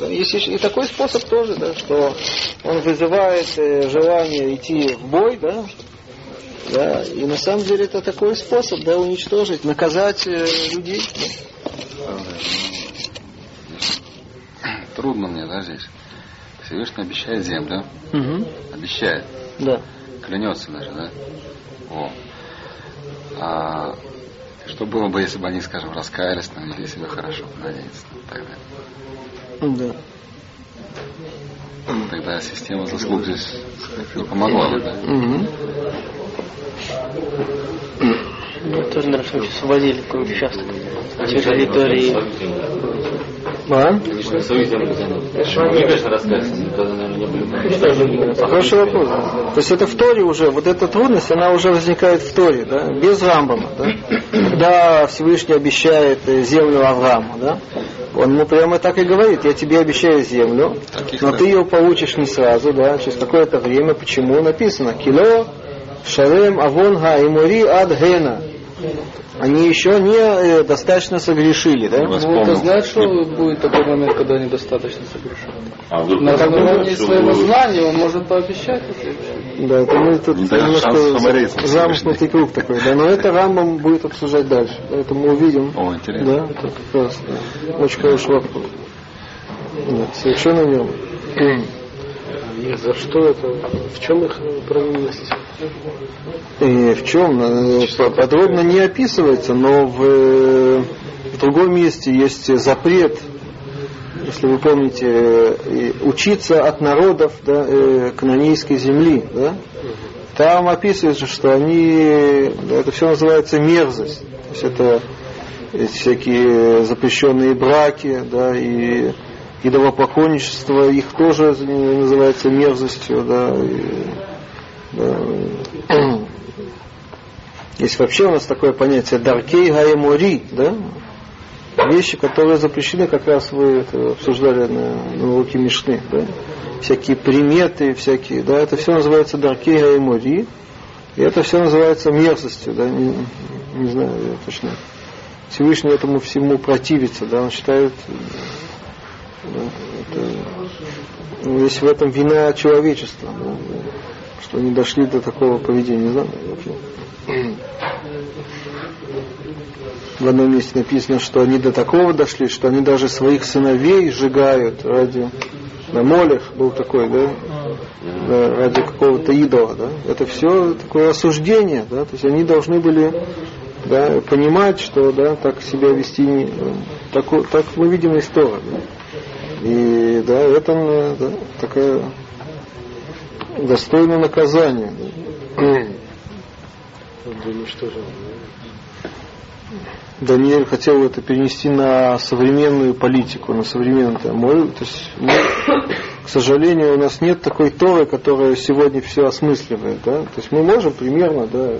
Есть и такой способ тоже, да, что он вызывает э, желание идти в бой, да, да, и на самом деле это такой способ, да, уничтожить, наказать э, людей. Да. Трудно мне, да, здесь. Всевышний обещает землю. Угу. Обещает. Да. Клянется даже, да? О. А что было бы, если бы они, скажем, раскаялись, там, вели себя хорошо, надеяться, тогда? Да. Тогда система заслуг здесь не помогла бы, да? Угу. Ну, тоже, наверное, освободили какой-нибудь участок территории. А? Хороший вопрос. То есть это в Торе уже, вот эта трудность, она уже возникает в Торе, да, без Рамбама, да. Когда Всевышний обещает э, землю Аврааму, да, он ему прямо так и говорит, я тебе обещаю землю, Таких но ты ее получишь не сразу, да, через какое-то время. Почему? Написано, кило шарем авонга и мури ад гена. Они еще не э, достаточно согрешили, да? Ну, это помнил. знает, что будет такой момент, когда они достаточно согрешат. А вдруг На уровне что своего будет? знания он может пообещать это. Да, это мы тут Не немножко замкнутый круг такой, да, но это Рамбам будет обсуждать дальше, да, это мы увидим. О, интересно. Да, это как раз очень хороший вопрос. Да, совершенно верно. И за что это? В чем их провинность? И в чем? э, по- Подробно не описывается, но в, э, в другом месте есть запрет, если вы помните, э, учиться от народов да, э, канонейской земли. Да? Там описывается, что они, это все называется мерзость. То есть это всякие запрещенные браки, да, и идолопоклонничество, их тоже называется мерзостью, да, и. Есть вообще у нас такое понятие даркей гаемори, да? Вещи, которые запрещены, как раз вы это обсуждали на, на уроке Мишны, да? Всякие приметы, всякие, да, это все называется даркей гаемори, и это все называется мерзостью, да, не, не знаю я точно. Всевышний этому всему противится, да, он считает, да, это, ну, есть в этом вина человечества, да, что они дошли до такого поведения, не знаю, вообще. В одном месте написано, что они до такого дошли, что они даже своих сыновей сжигают ради на молях был такой, да, да, ради какого-то идола, да. Это все такое осуждение, да, то есть они должны были да, понимать, что да, так себя вести не, так, так мы видим из Тора, да. И да, это э, да, такая Да уничтожил. Даниэль хотел это перенести на современную политику, на современную. Мы, то есть мы, к сожалению, у нас нет такой Торы, которая сегодня все осмысливает. Да? То есть мы можем примерно, да,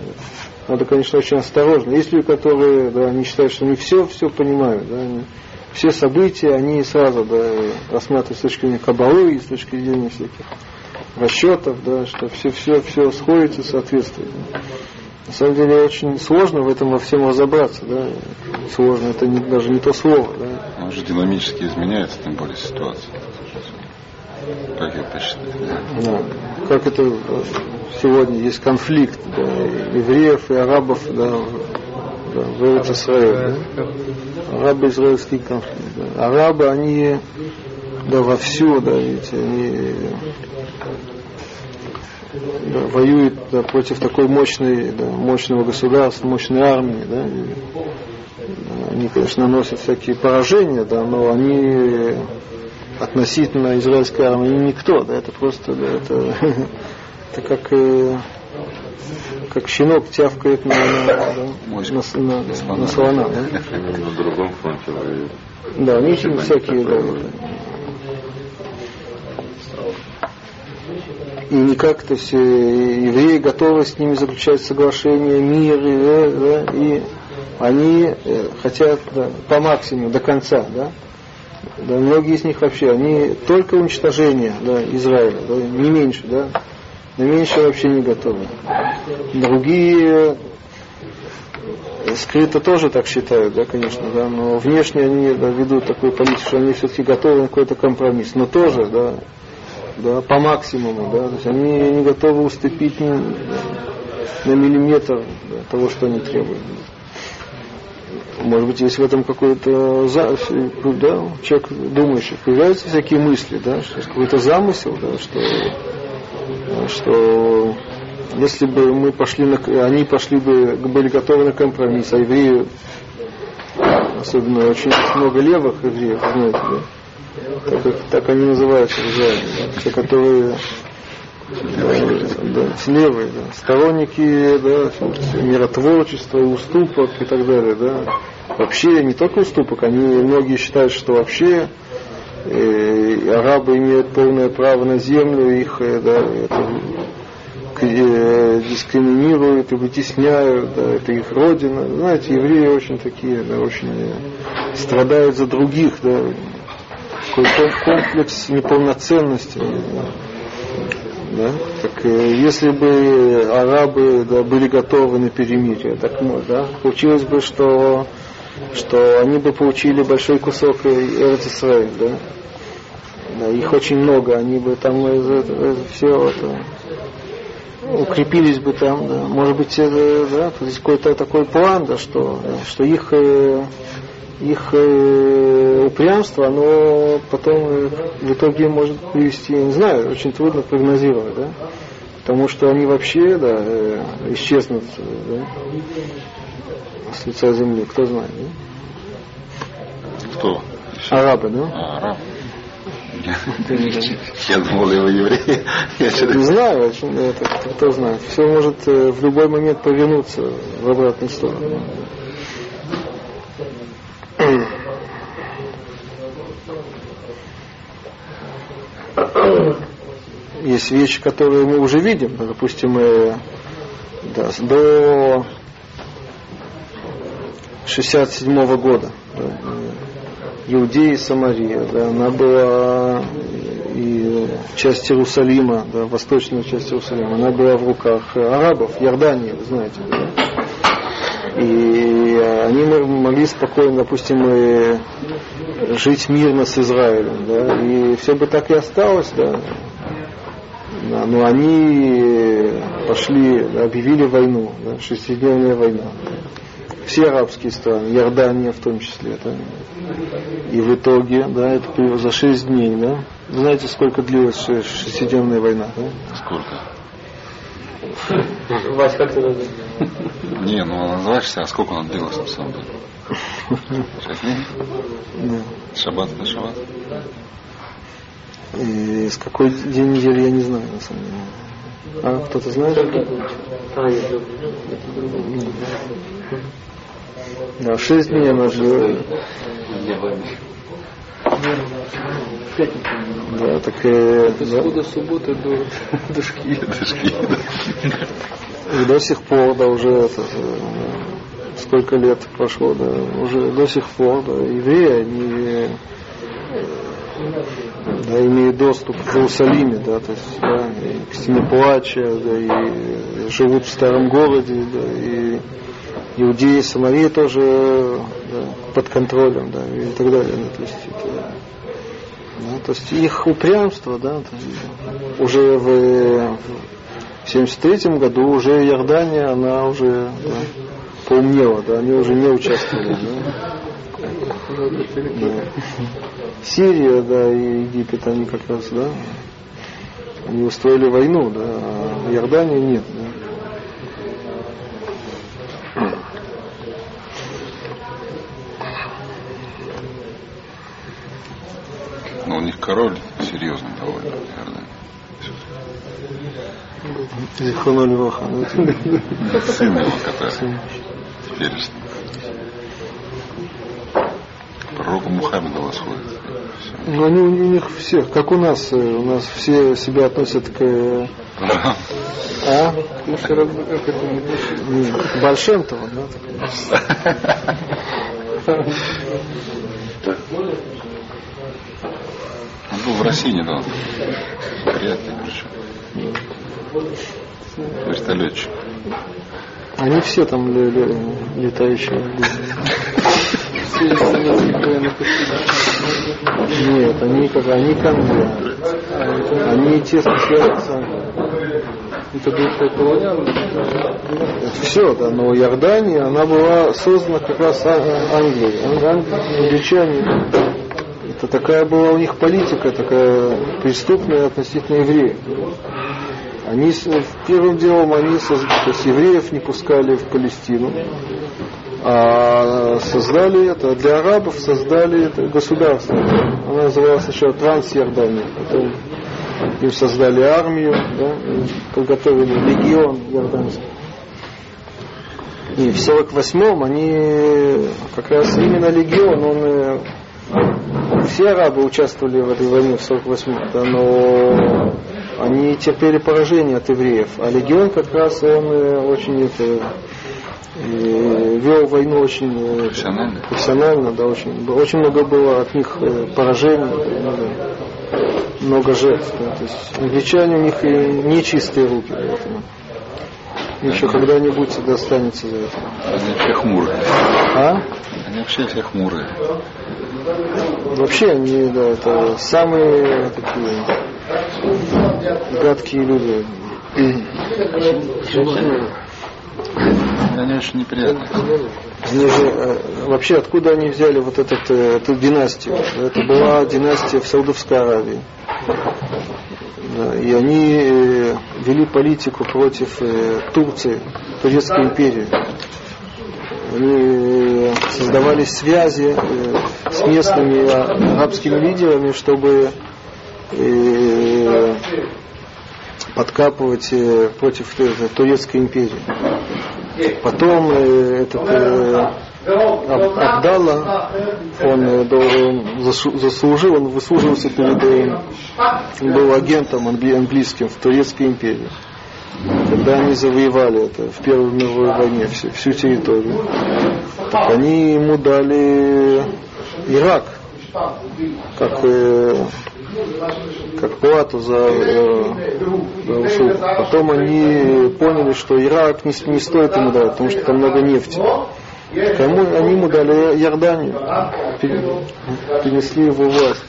надо, конечно, очень осторожно. Есть люди, которые да, они считают, что они все, все понимают. Да, они, все события они сразу да, рассматривают с точки зрения кабалы, с точки зрения всяких расчетов, да, что все, все, все сходится, соответствует. Да. На самом деле очень сложно в этом во всем разобраться, да. Сложно, это не, даже не то слово, да. Он же динамически изменяется, тем более ситуация. Как это посчитать? Да? Да. Как это э, сегодня есть конфликт да, евреев и арабов да, в- да, в Израиле. Да? Арабо-израильский конфликт. Да. Арабы, они да, вовсю, да, видите, они да, воюют да, против такой мощной, да, мощного государства, мощной армии, да, и, да, они, конечно, наносят всякие поражения, да, но они относительно израильской армии никто, да, это просто, да, это, это как, э, как щенок тявкает на, на, на, на, на, на слона, да. На другом фронте воюют. Да, они очень всякие, да, И никак, то есть э, евреи готовы с ними заключать соглашение, мир, да, да, и они э, хотят да, по максимуму, до конца, да. Да, многие из них вообще, они только уничтожение да, Израиля, да, не меньше, да, на меньше вообще не готовы. Другие скрыто тоже так считают, да, конечно, да, но внешне они да, ведут такую политику, что они все-таки готовы на какой-то компромисс, но тоже, да, да, по максимуму, да, то есть они не готовы уступить ни, на миллиметр да, того, что они требуют. Может быть, есть в этом какой-то да, человек думающий, появляются всякие мысли, да, что есть какой-то замысел, да, что, что если бы мы пошли на, они пошли бы, были готовы на компромисс, а евреи, особенно очень много левых евреев, знаете, да, так, так они называются в Израиле, те, которые да, левые, да, сторонники да, миротворчества, уступок и так далее, да. Вообще не только уступок, они многие считают, что вообще э, арабы имеют полное право на землю, их э, да, это, э, дискриминируют и вытесняют, да, это их родина. Знаете, евреи очень такие, да, очень э, страдают за других, да, такой комплекс неполноценности. Да. Так э, если бы арабы да, были готовы на перемирие, так да, получилось бы, что, что они бы получили большой кусок Эрцисраиль, да? да? Их очень много, они бы там из, из, все это укрепились бы там, да, может быть, это, да, то есть какой-то такой план, да, что, да, что их э, их э, упрямство, оно потом э, в итоге может привести, я не знаю, очень трудно прогнозировать, да? Потому что они вообще, да, э, исчезнут, да, с лица земли, кто знает, да? Кто? Арабы, да? А, арабы. Я думал, его евреи. Не знаю, это, кто знает. Все может в любой момент повернуться в обратную сторону. Есть вещи, которые мы уже видим, допустим, э, да, до 67 года. Да, Иудея и Самария, да, она была и часть Иерусалима, да, восточная часть Иерусалима, она была в руках арабов, Иордании, вы знаете, да. И они могли спокойно, допустим, жить мирно с Израилем, да, и все бы так и осталось, да. Да но они пошли, объявили войну, да, шестидневная война. Все арабские страны, Иордания в том числе, да. И в итоге, да, это за шесть дней, да. Знаете, сколько длилась шестидневная война, да? Сколько? Вась, как ты называешь? Не, ну называешься, а сколько он длилось на самом деле? Шесть дней? Да. Шаббат на шаббат? И с какой день недели я не знаю, на самом деле. А, кто-то знает? А, нет, Да, шесть дней она длилась. Да, так э, да. До субботы до, до шки. И до сих пор, да, уже это, э, сколько лет прошло, да, уже до сих пор, да, евреи, они да, имеют доступ к Иерусалиме, да, то есть, да, и к стене да, и живут в старом городе, да, и иудеи, Самария тоже да, под контролем, да, и так далее, да, то есть, это, да, то есть их упрямство, да, уже в, в 73 году уже Иордания, она уже да, поумнела, да, они уже не участвовали. Да. Да. Сирия, да, и Египет, они как раз, да, они устроили войну, да, а Иордания нет, да. Но у них король серьезный довольно, наверное. Зихонули Ваха. Сын его, который теперешний. Пророку Мухаммеду восходит. Ну, они у них всех, как у нас, э, у нас все себя относят к... э, А? К Большентову, да? Он был в России недавно. Приятный причем. Вертолетчик. Они все там летающие. Нет, они как они конве. Они тесно связаны. Это бывшая колония. Все, да, но Иордания, она была создана как раз Англией. Ан- ан- Англичане, это такая была у них политика, такая преступная относительно евреев. Они первым делом они то есть евреев не пускали в Палестину, а создали это для арабов создали это государство. Она называлась сначала Трансиордания, потом им создали армию, да, подготовили легион иорданский. И в 48-м они как раз именно легион, он э, все арабы участвовали в этой войне в 48-м, да, но они терпели поражение от евреев, а легион как раз он э, очень это, вел войну очень э, Профессионально? профессионально, да, очень, очень много было от них э, поражений, много, много жертв. Да, то есть англичане у них и нечистые руки, поэтому еще когда-нибудь достанется за это. Они все хмурые. А? Они вообще все хмурые. Вообще они, да, это самые такие гадкие люди. Они очень неприятные. Они же, э, вообще откуда они взяли вот этот, э, эту династию? Это была династия в Саудовской Аравии. Да, и они э, вели политику против Турции, Турецкой империи. Они создавали связи с местными арабскими лидерами, чтобы подкапывать против Турецкой империи. Потом э, этот э, Аб- Абдалла, он э, заслужил, он выслуживался перед, был агентом англи- английским в Турецкой империи. Когда они завоевали это в Первой мировой войне всю, всю территорию, так они ему дали Ирак как, как плату за, э, услугу. Потом они поняли, что Ирак не, не стоит ему давать, потому что там много нефти. Кому они ему дали Иорданию, пере- перенесли его власть.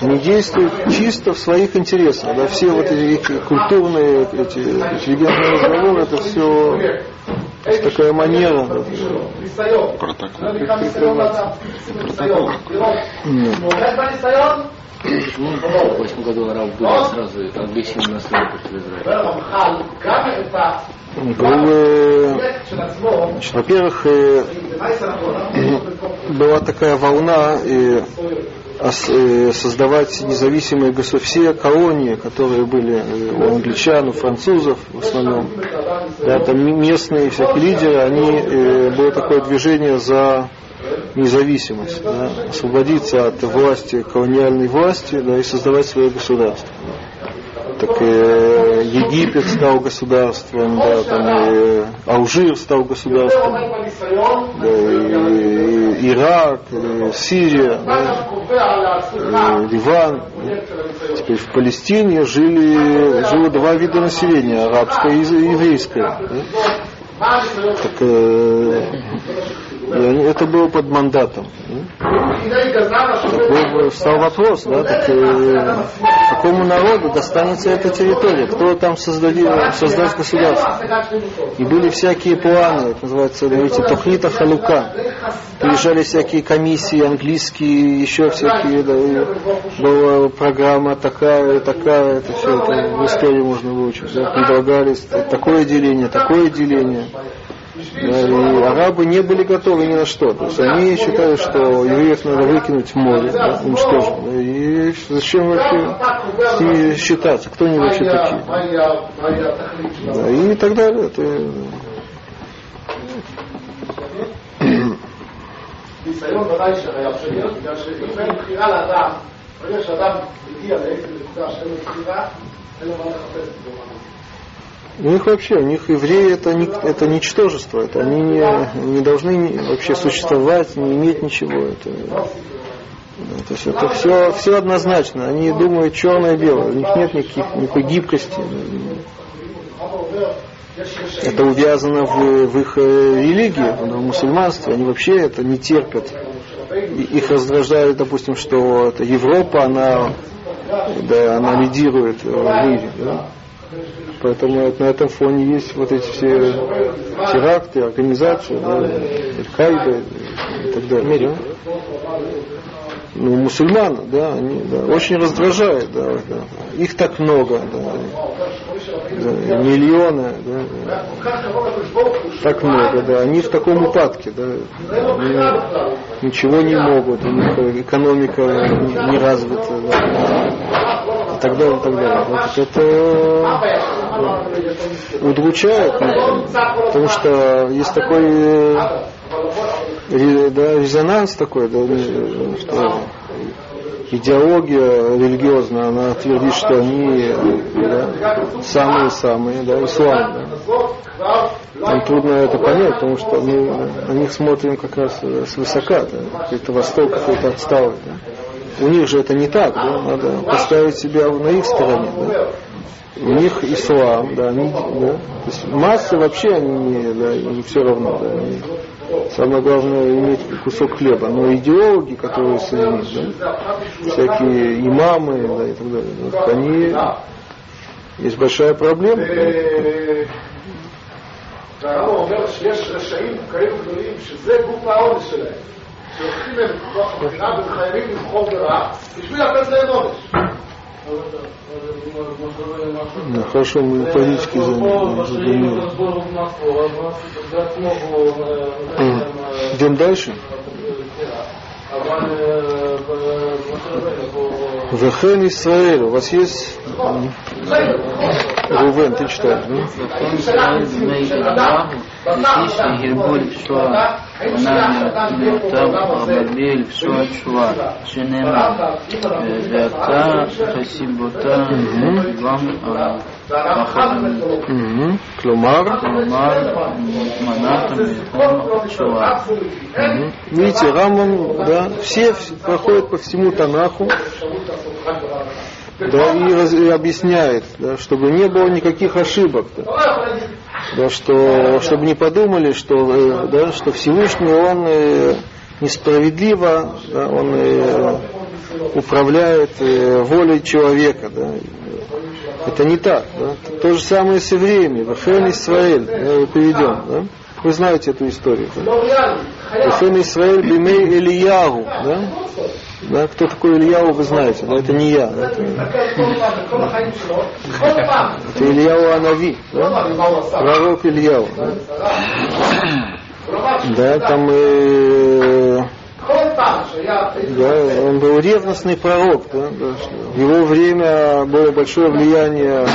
Они действуют чисто в своих интересах. Да, все вот эти, культурные, эти интеллигентные разговоры, это все такая манера. Протокол. Протокол. В восьмом году араб были сразу агрессивно настроены против Израиля. Был, значит, во-первых, э, была такая волна э, э, создавать независимые государства. Все колонии, которые были у англичан, у французов в основном, да, там местные всякие лидеры, они, э, было такое движение за независимость, да, освободиться от власти, колониальной власти, да, и создавать свое государство. Так э, Египет стал государством, да, там и Алжир стал государством, да, и, и Ирак, и Сирия, да, Ливан. Теперь в Палестине жили, жило два вида населения, арабское и еврейское. да. Так, э, это было под мандатом. встал вопрос, да, так, э, какому народу достанется эта территория, кто там создадет, создаст государство. И были всякие планы, это называется, говорите, Тохнита Халука. Приезжали всякие комиссии английские, еще всякие, да, была программа такая, такая, это все это в истории можно выучить. Да, предлагались такое деление, такое деление. Да, и арабы не были готовы ни на что. То есть они считали, что евреев надо выкинуть в море, да, уничтожить. Да, и зачем вообще с ними считаться? Кто они вообще такие? Да, и так далее. Это, ניסיון ודאי שחייב להיות, בגלל שאם אין בחירה לאדם, ברגע שאדם מגיע לאיזה נקודה שאין לו בחירה, אין לו מה לחפש בעולם הזה. у них вообще, у них евреи это, не, это ничтожество, это они не, не должны вообще существовать, не иметь ничего. Это, то есть это все, все однозначно. Они думают черное-белое. У них нет никаких, никакой гибкости. Это увязано в, в их э, религии, в мусульманстве. Они вообще это не терпят. И Их раздражает, допустим, что это Европа, она, да, она лидирует э, в мире. Да? Поэтому на этом фоне есть вот эти все теракты, организации, да, Аль-Каида и так далее. Да? Ну, мусульман, да, они да, очень раздражает, да, да. Их так много, да, да, миллионы, да, да. так много, да. Они в таком упадке, да. Они ничего не могут, у них экономика не развита, да так далее, и так далее. Вот это удручает, потому что есть такой э, да, резонанс такой, да, что идеология религиозная, она твердит, что они самые-самые, да, да, ислам. Да. Нам трудно это понять, потому что мы на них смотрим как раз свысока, да, какой-то восток, какой-то отсталый. Да. У них же это не так, да? надо поставить себя на их стороне. Да? У них ислам, да, они, да. То есть массы вообще они не, да, им все равно, да. Они, самое главное иметь кусок хлеба. Но идеологи, которые среди них, да, всякие имамы, да, и так далее, да, они есть большая проблема. והרמב"ם אומר שיש רשעים כאלו גדולים שזה גוף העונש שלהם. שלוקחים מהם את כוח הבחירה והם חייבים לבחור ברע בשביל לתת להם עונש. Да, хорошо, мы политики занимаем. Идем дальше. Вехен Исраэль, у вас есть Рувен, ты читаешь, да? במקביל פשוט שואה, שנאמר, ואתה חסיבותה גם האחרים. כלומר, כלומר, מנעת מלחום שואה. видите, Рамбам, да, все проходят по всему Танаху, да, и, и объясняет, да, чтобы не было никаких ошибок, да, да, что, чтобы не подумали, что, э, да, что Всевышний он э, несправедливо, да, он э, управляет э, волей человека, да. Это не так, да. То же самое с евреями, Вахен Исраэль, да, приведем, да. Вы знаете эту историю. Да? Вахен Исраэль Бимей Ильягу, да? Да, кто такой Ильяу, вы знаете, да, это не я. Это, это Ильяу Анави, да? пророк Ильяу. Да, да там э, да, он был ревностный пророк. Да, в его время было большое влияние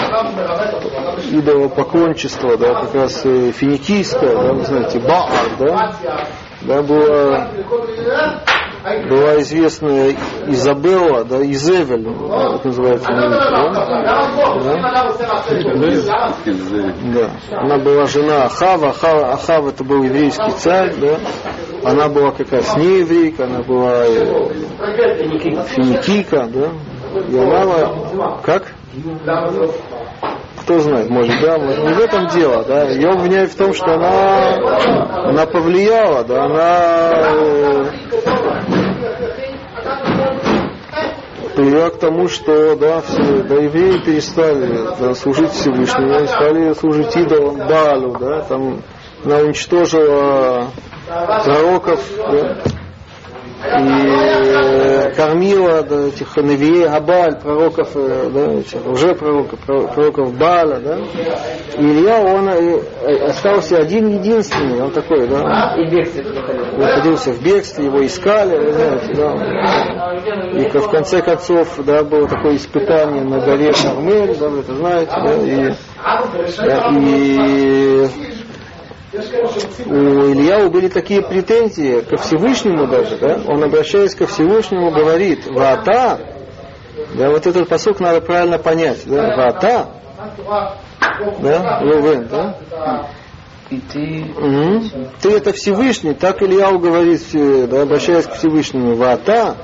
идолопоклончества, да, как раз э, финикийское, да, вы знаете, Баар, да, да, было была известная Изабелла, да, Изевель, как называется на да? да? Она была жена Ахава, Ахава, Ахав это был еврейский царь, да? Она была как раз не еврейка, она была э, финикийка, да? И она, как? Кто знает, может, да, может, не в этом дело, да. Ее обвиняют в том, что она, она повлияла, да, она привела к тому, что да, все, да, евреи перестали да, служить Всевышнему, стали служить идолам Балу, да, там она уничтожила пророков, да, и кормила да, этих Навией Габаль, пророков, э, да, этих лжепророков, пророков Баля, да. И Илья, он э, остался один единственный, он такой, да. И бегстве находился в бегстве, его искали, вы знаете, да. И в конце концов, да, было такое испытание на горе Кармель, да, вы это знаете, да, и, да, и у Ильяу были такие претензии ко Всевышнему даже, да? Он, обращаясь ко Всевышнему, говорит, Вата, да, вот этот посок надо правильно понять, да, Вата, да, Рувен, да, И ты... Мгм. Ты это Всевышний, так Ильяу говорит, э, да, обращаясь к Всевышнему, Вата,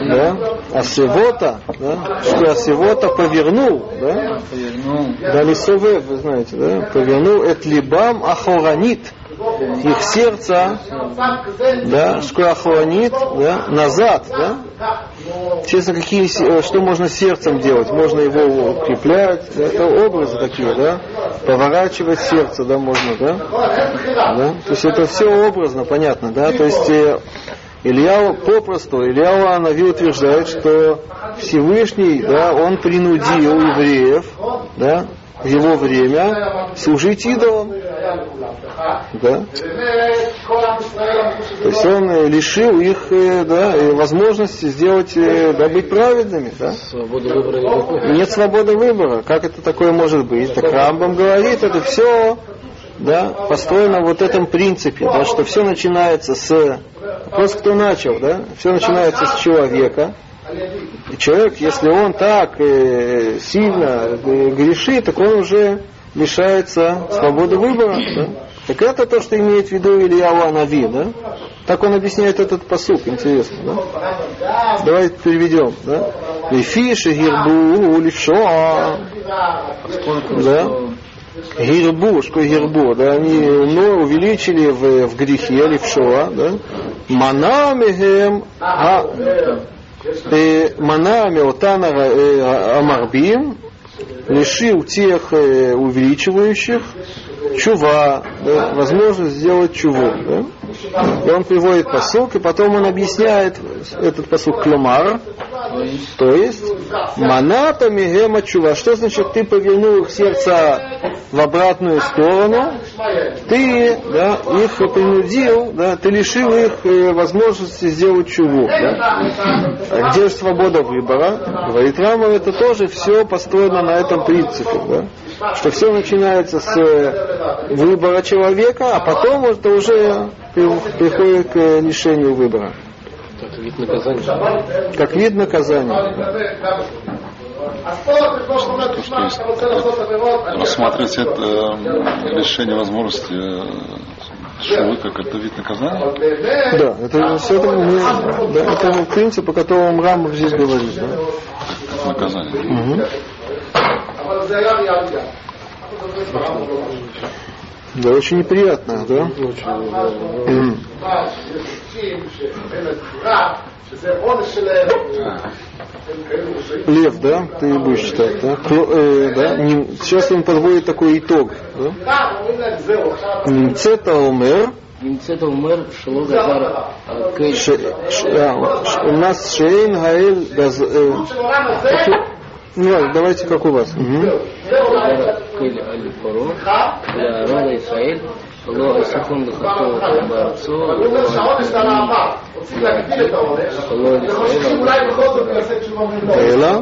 да, Асевота, да, что Асевота повернул, да, Повернул. да, вы знаете, да, повернул эт либам ахоранит, их сердце, да, что ахоранит, да, назад, да, Честно, какие, э, что можно сердцем делать? Можно его укреплять, это образы такие, да, поворачивать сердце, да, можно, да, да? То есть это все образно, понятно, да, то есть э, Илья попросту, Илья Анави утверждает, что Всевышний, да, он принудил евреев, да, в его время служить идолам, да, то есть он э, лишил их, э, да, э, возможности сделать, да, быть праведными, да. Выбора. Нет свободы выбора. Как это такое может быть? Так Рамбам говорит, это все да, построено вот этом принципе, да, что все начинается с... Вопрос, кто начал, да? Все начинается с человека. Человек, если он так э, сильно э, грешит, так он уже лишается свободы выбора. Да? Так это то, что имеет в виду Илья Анави, да? Так он объясняет этот посук, интересно, да? Давайте переведем, да? Лифиши гирбу. Сколько Да. Гирбу, что гирбу, да, они но увеличили в, в грехе левшоа, да, манамихем, а, манами отана э, амарбим, лишил тех э, увеличивающих чува, да, возможность сделать чуву. Да? И он приводит посук, и потом он объясняет этот посук клюмар, то есть маната мигема чува. Что значит ты повернул их сердце в обратную сторону? Ты да, их принудил, да, ты лишил их э, возможности сделать чуву. Да? А где же свобода выбора? Говорит Рамов, это тоже все построено на этом принципе. Да? Что все начинается с э, выбора человека, а потом это уже при- приходит к э, лишению выбора. Это вид наказания. Как вид наказания. Рассматривать это э, лишение возможности э, шувы как это вид наказания? Да, это все это, не- да, это принцип, о котором Рамов здесь говорит. Да? Как наказание. Мгм. Да, очень неприятно, да? Очень. Лев, да? Ты не будешь читать, да? Кто, э, да? Сейчас он подводит такой итог. Немцета умер. Немцета умер шело газар У нас шейн гаэль газ... Э, Нет, ну, давайте как у вас. Угу. קייל על פרעה ואהרון לישראל ולא אספון לחתו בארצו ולא אלא,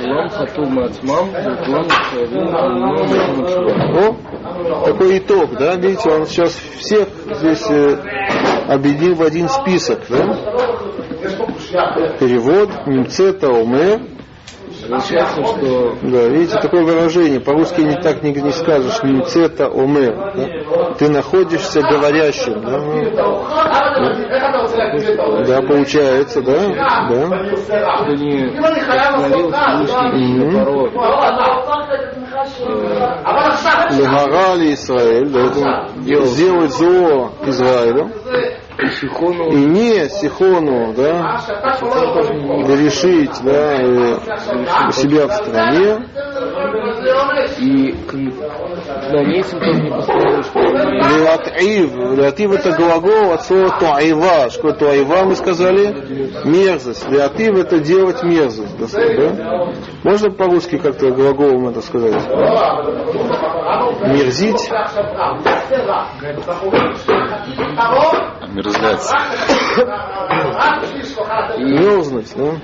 כולם חטאו מעצמם וכולם חייבים למנוע מהם תשובה. о, такой итог, да? Видите, он сейчас всех здесь э, объединил в один список, да? Перевод Нимцета омер, Получается, что Да, видите, такое выражение, по-русски не так не, не скажешь, нимцета омер. Да? Ты находишься говорящим. Да? Да, получается, да? да. кто не Легорали Израиль, да, сделать зло Израилю. Сихону И не Сихону, да, решить, да, э, у себя в стране. и к границам тоже не Леатив. Леатив это глагол от слова туаива. Что туаива мы сказали? Мерзость. Леатив это делать мерзость. Да? Можно по-русски как-то глаголом это сказать? Мерзить. Мерзляться. Мерзнуть, да?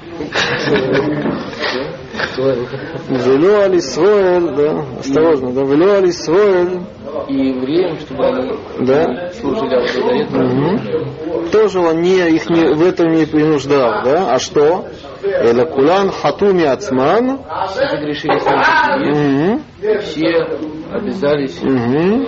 Велю Алисроэль, да, осторожно, да, Велю Алисроэль, и евреям, чтобы они да, служили благодаря Мгм. тоже он не, их не, в этом не принуждал, да, а что? Эля кулан хатуми ацман, загрешили сами себе, все обязались Мгм.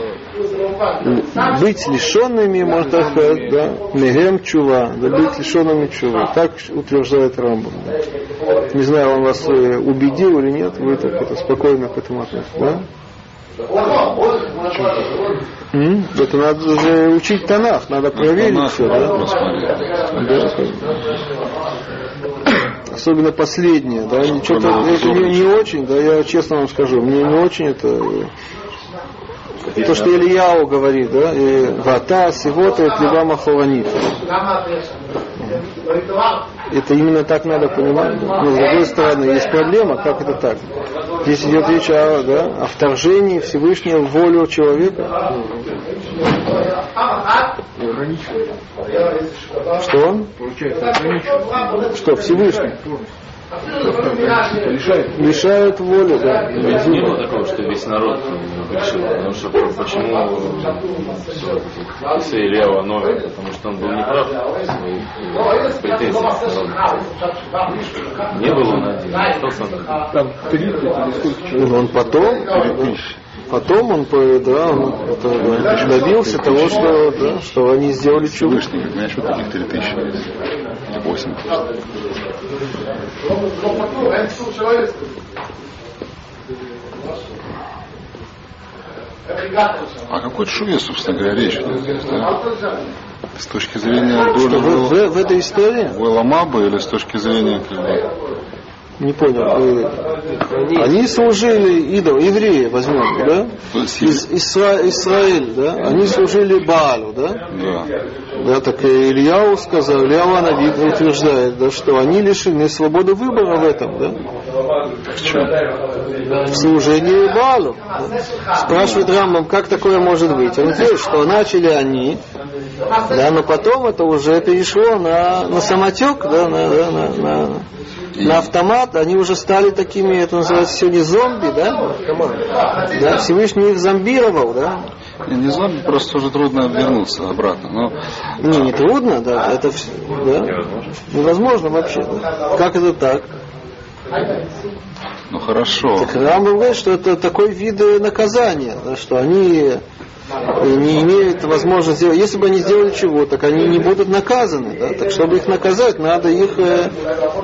Быть лишенными, можно так сказать, да, мегем чува, да, быть лишенными чува. Так утверждает Рамбам. да. Не знаю, он вас э, убедил или нет, вы так это спокойно к этому относитесь, да? М? Это надо же учить Танах, надо проверить Танах все, да? Да. Особенно последнее, да, что-то это не, не очень, да, я честно вам скажу, мне не очень это то, что Ильяу говорит, да, и вата, сивота, это либо махованит. Это именно так надо понимать. Но с другой стороны, есть проблема, как это так? Здесь идет речь о, да, о вторжении Всевышнего в волю человека. Что? Что, Всевышний? Лишает воли, да. Ведь не было такого, что весь народ грешил. Потому что почему все Илья Новик? Потому что он был неправ в своих претензиях. Не был он один, остался он там 30 или сколько человек. Ну, Он потом, потом он, да, он это, добился того, что, да, что они сделали чудо. Всевышний говорит, знаешь, вот таких три тысячи есть. Или восемь тысяч. О какой шуве, собственно говоря, речь идет здесь, да? С точки зрения Что доли в, в- в этой истории, Вайламаба или с точки зрения как бы, не понял, вы- они служили идол, евреи возьмем, да? Из Исра- Израиль, да? Они служили Баалу, да? да, Да, так и Ильяу сказал, Ильяу Анавид утверждает, да, что они лишены свободы выбора в этом, да? в чем? в служении Балу. Спрашивает Рамбам, как такое может быть? Он говорит, что начали они, да, но потом это уже перешло на, на самотек, да, на, да, на, на, на автомат, они уже стали такими, это называется сегодня зомби, да? Да, Всевышний их зомбировал, да? Не, не зомби, просто уже трудно вернуться обратно. Но Не, не трудно, да, это да? невозможно вообще. Да. Как это так? ну хорошо. Так Рамбам говорит, что это такой вид э, наказания, да, что они не имеют возможности сделать. Если бы они сделали чего, так они не будут наказаны. Да? Так чтобы их наказать, надо их э,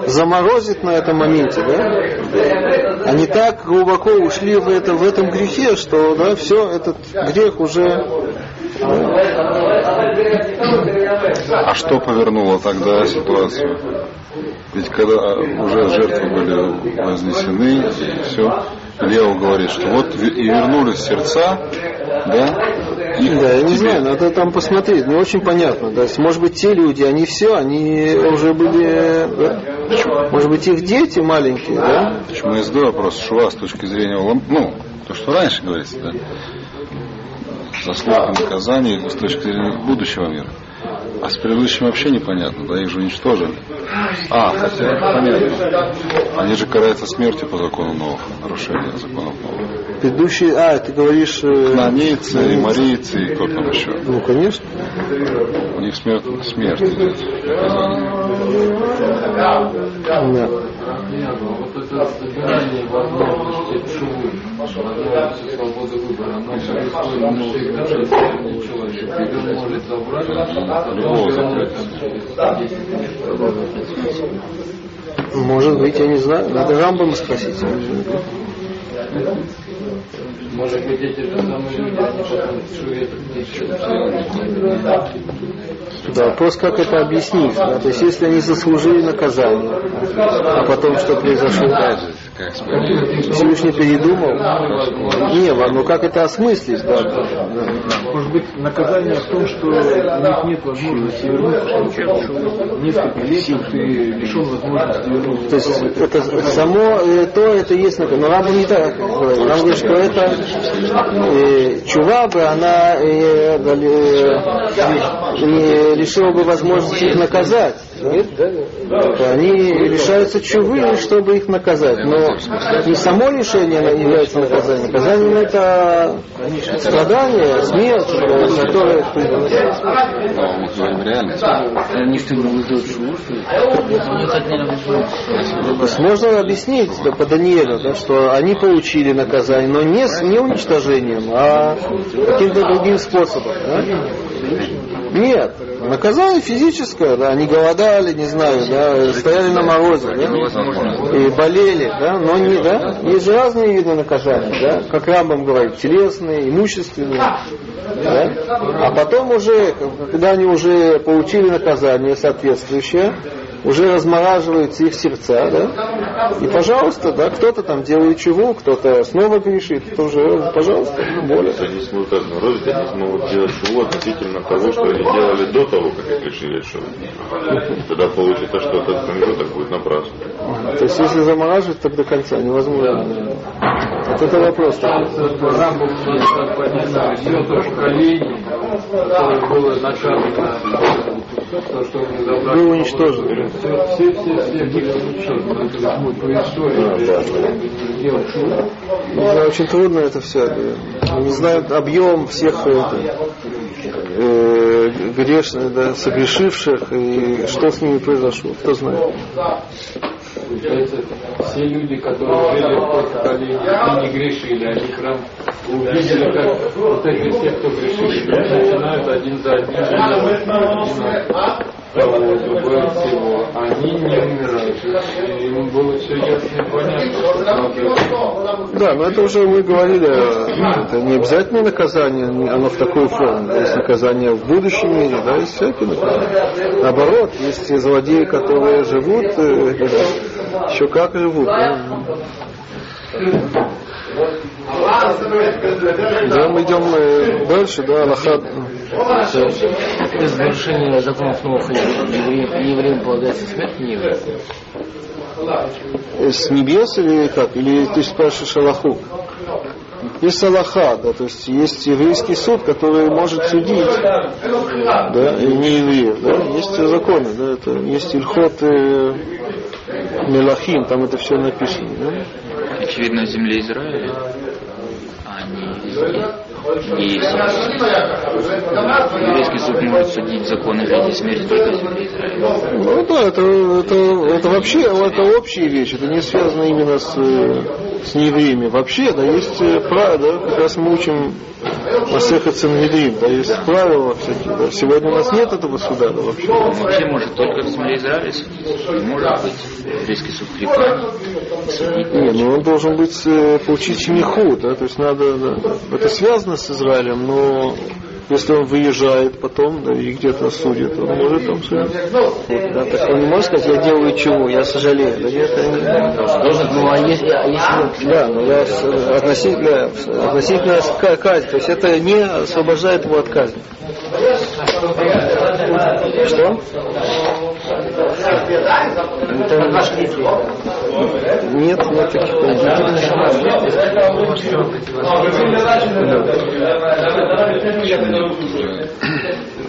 заморозить на этом моменте. Да? Они так глубоко ушли в, это, в этом грехе, что да, все, этот грех уже А что повернуло тогда ситуацию? Ведь когда уже жертвы были вознесены, все, Лео говорит, что вот и вернулись сердца, да, их Да, я не тебе. знаю, надо там посмотреть, не очень понятно. Да. Может быть, те люди, они все, они уже были, да? может быть, их дети маленькие, да? Почему я задаю вопрос Шува с точки зрения, ну, то, что раньше говорится, да, заслуга наказания с точки зрения будущего мира. А с предыдущим вообще непонятно, да, их же уничтожили. А, хотя понятно. Они же караются смертью по закону новых, нарушение законов новых. Предыдущие, а, ты говоришь, э, Нанейцы, и марийцы, и кто там еще. ну, конечно. У них смерть, смерть идет. Да. Вот это собирание возможности чувы, возможности свободы выбора, оно происходит не всегда в жизни человека. Может забрать, закрыть. Может быть, я не знаю, надо Рамбама спросить. Может быть, эти же самые люди, они потом чуве Да, вопрос, как это объяснить. Да? То есть, если они заслужили наказание, а потом что произошло? Же, как справедливо. Всевышний передумал. Не, ладно, ну как это осмыслить? Да, да. Может быть, наказание в том, что у них нет возможности вернуться, что несколько лет ты лишен возможности вернуться. То есть это само э, то, это есть наказание. Но Рамбам не так говорит. Рамбам говорит, что это э, чува бы, она э, э, не лишила бы возможности их наказать. Да? То Они лишаются чувы, чтобы их наказать. Но не само лишение является наказанием. Наказанием это страдание, смерть, которое мы говорим реальность. Можно объяснить да, по Даниэлю, да, что они получили наказание, но не, с- не уничтожением, а каким-то другим способом. да. Нет, наказание физическое, да, они голодали, не знаю, да, стояли на морозе, да, и болели, да, но не, да, есть разные виды наказания, да, как Рамбам говорит, телесные, имущественные, да, а потом уже, когда они уже получили наказание соответствующее, уже размораживаются их сердца, да, и, пожалуйста, да, кто-то там делает чего, кто-то снова грешит, это уже, пожалуйста, более. Они смогут разморозить, они смогут делать чего относительно того, что они делали до того, как их лишили шоу. Тогда получится, что этот промежуток будет напрасно. То есть, если замораживать, так до конца невозможно. Вот это вопрос поднимает все то поколение, которое было наказано, то, что мы забрали. Вы уничтожили. Все, все, все, все были мы по истории делаем шум. Знаю, очень трудно это все. Не знаю объем всех э, грешных, да, согрешивших и что с ними произошло, кто знает. Получается, все люди, которые жили в поколении, они не грешили, они прям увидели, как вот эти все, кто грешили, начинают один за одним, один от того, другое от всего. Они не умирают. Им было все ясно и понятно, Да, но это уже мы говорили, это не обязательно наказание, оно в такой форме. Есть наказание в будущем мире, да, есть всякие наказания. Наоборот, есть злодеи, которые живут, э, еще как живут. да. Да, мы идем э, дальше, да, Аллаха. без нарушения законов новых евреям, евреям полагается смерть не евреям. С небес или как? Или ты спрашиваешь Аллаху? Есть Аллаха, да, то есть есть еврейский суд, который может судить, да, и не евреев, да, есть законы, да, это есть Ильхот э, Мелахим, там это все написано, да. Очевидно, в земле Израиля, а не. И еврейский суд может судить законы жизни и смерти только. Ну да, это, это, это вообще это общие вещи, это не связано именно с, э, с неевреями. Вообще, да, есть э, правила, да, как раз мы учим Масеха Цангедрин, да, есть правила всякие, да. Сегодня у нас нет этого суда, да, вообще. Он вообще может только в земле Израиля может быть еврейский суд в Либане и судить. Не, ну он должен быть, э, получить чемиху, да, то есть надо, да. Это связано с Израилем, но если он выезжает потом, да, и где-то судит, он может там судить. Да, так он не может сказать, я делаю чего, я сожалею. Да нет, должен. Ну а если, а если Да, но я с- относительно, относительно с- ка- казни, то есть это не освобождает его от казни. Что? Нет, нет таких понятий.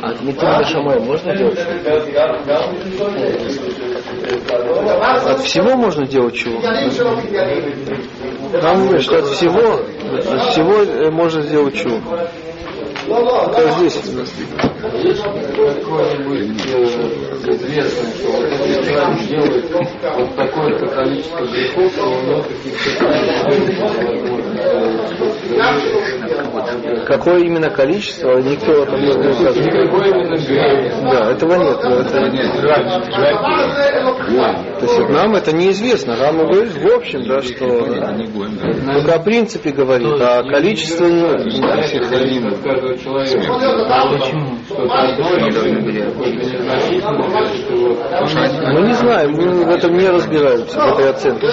А Митин Шамай можно делать? От всего можно делать чего? Нам что от всего, от всего э, можно сделать чего? Это здесь. какой-нибудь э, известный, что вот этот человек делает вот такое-то количество грехов, что у него каких-то Какое именно количество, никто об этом не именно грех. Да, этого нет. это- То есть нам это неизвестно. Рама говорит в общем, да, что только о принципе говорит, а количество Почему? Что-то одно или Мы не знаем, мы в этом не разбираемся, в этой оценке.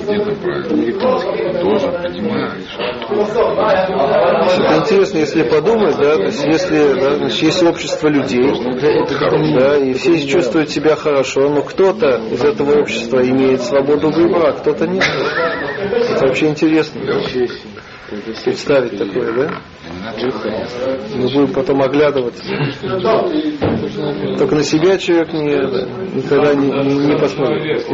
Где-то правильно. Тоже понимаешь. Это интересно, если подумать, да, то есть если, да, значит, есть общество людей, да, и все чувствуют себя хорошо, но кто-то из этого общества имеет свободу выбора, а кто-то нет. Это вообще интересно. представить такое, да? Мы будем потом оглядываться. Только на себя человек не, да, никогда не, не, посмотрит.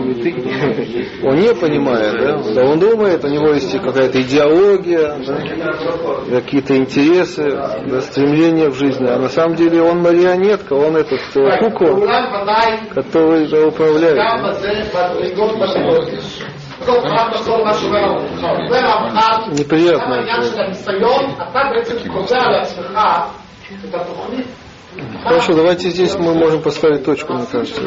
Он не понимает, да? да? Он думает, у него есть какая-то идеология, да? какие-то интересы, да, стремления в жизни. А на самом деле он марионетка, он этот э, кукла, который управляет. Неприятно. Хорошо, давайте здесь мы можем поставить точку, мне кажется.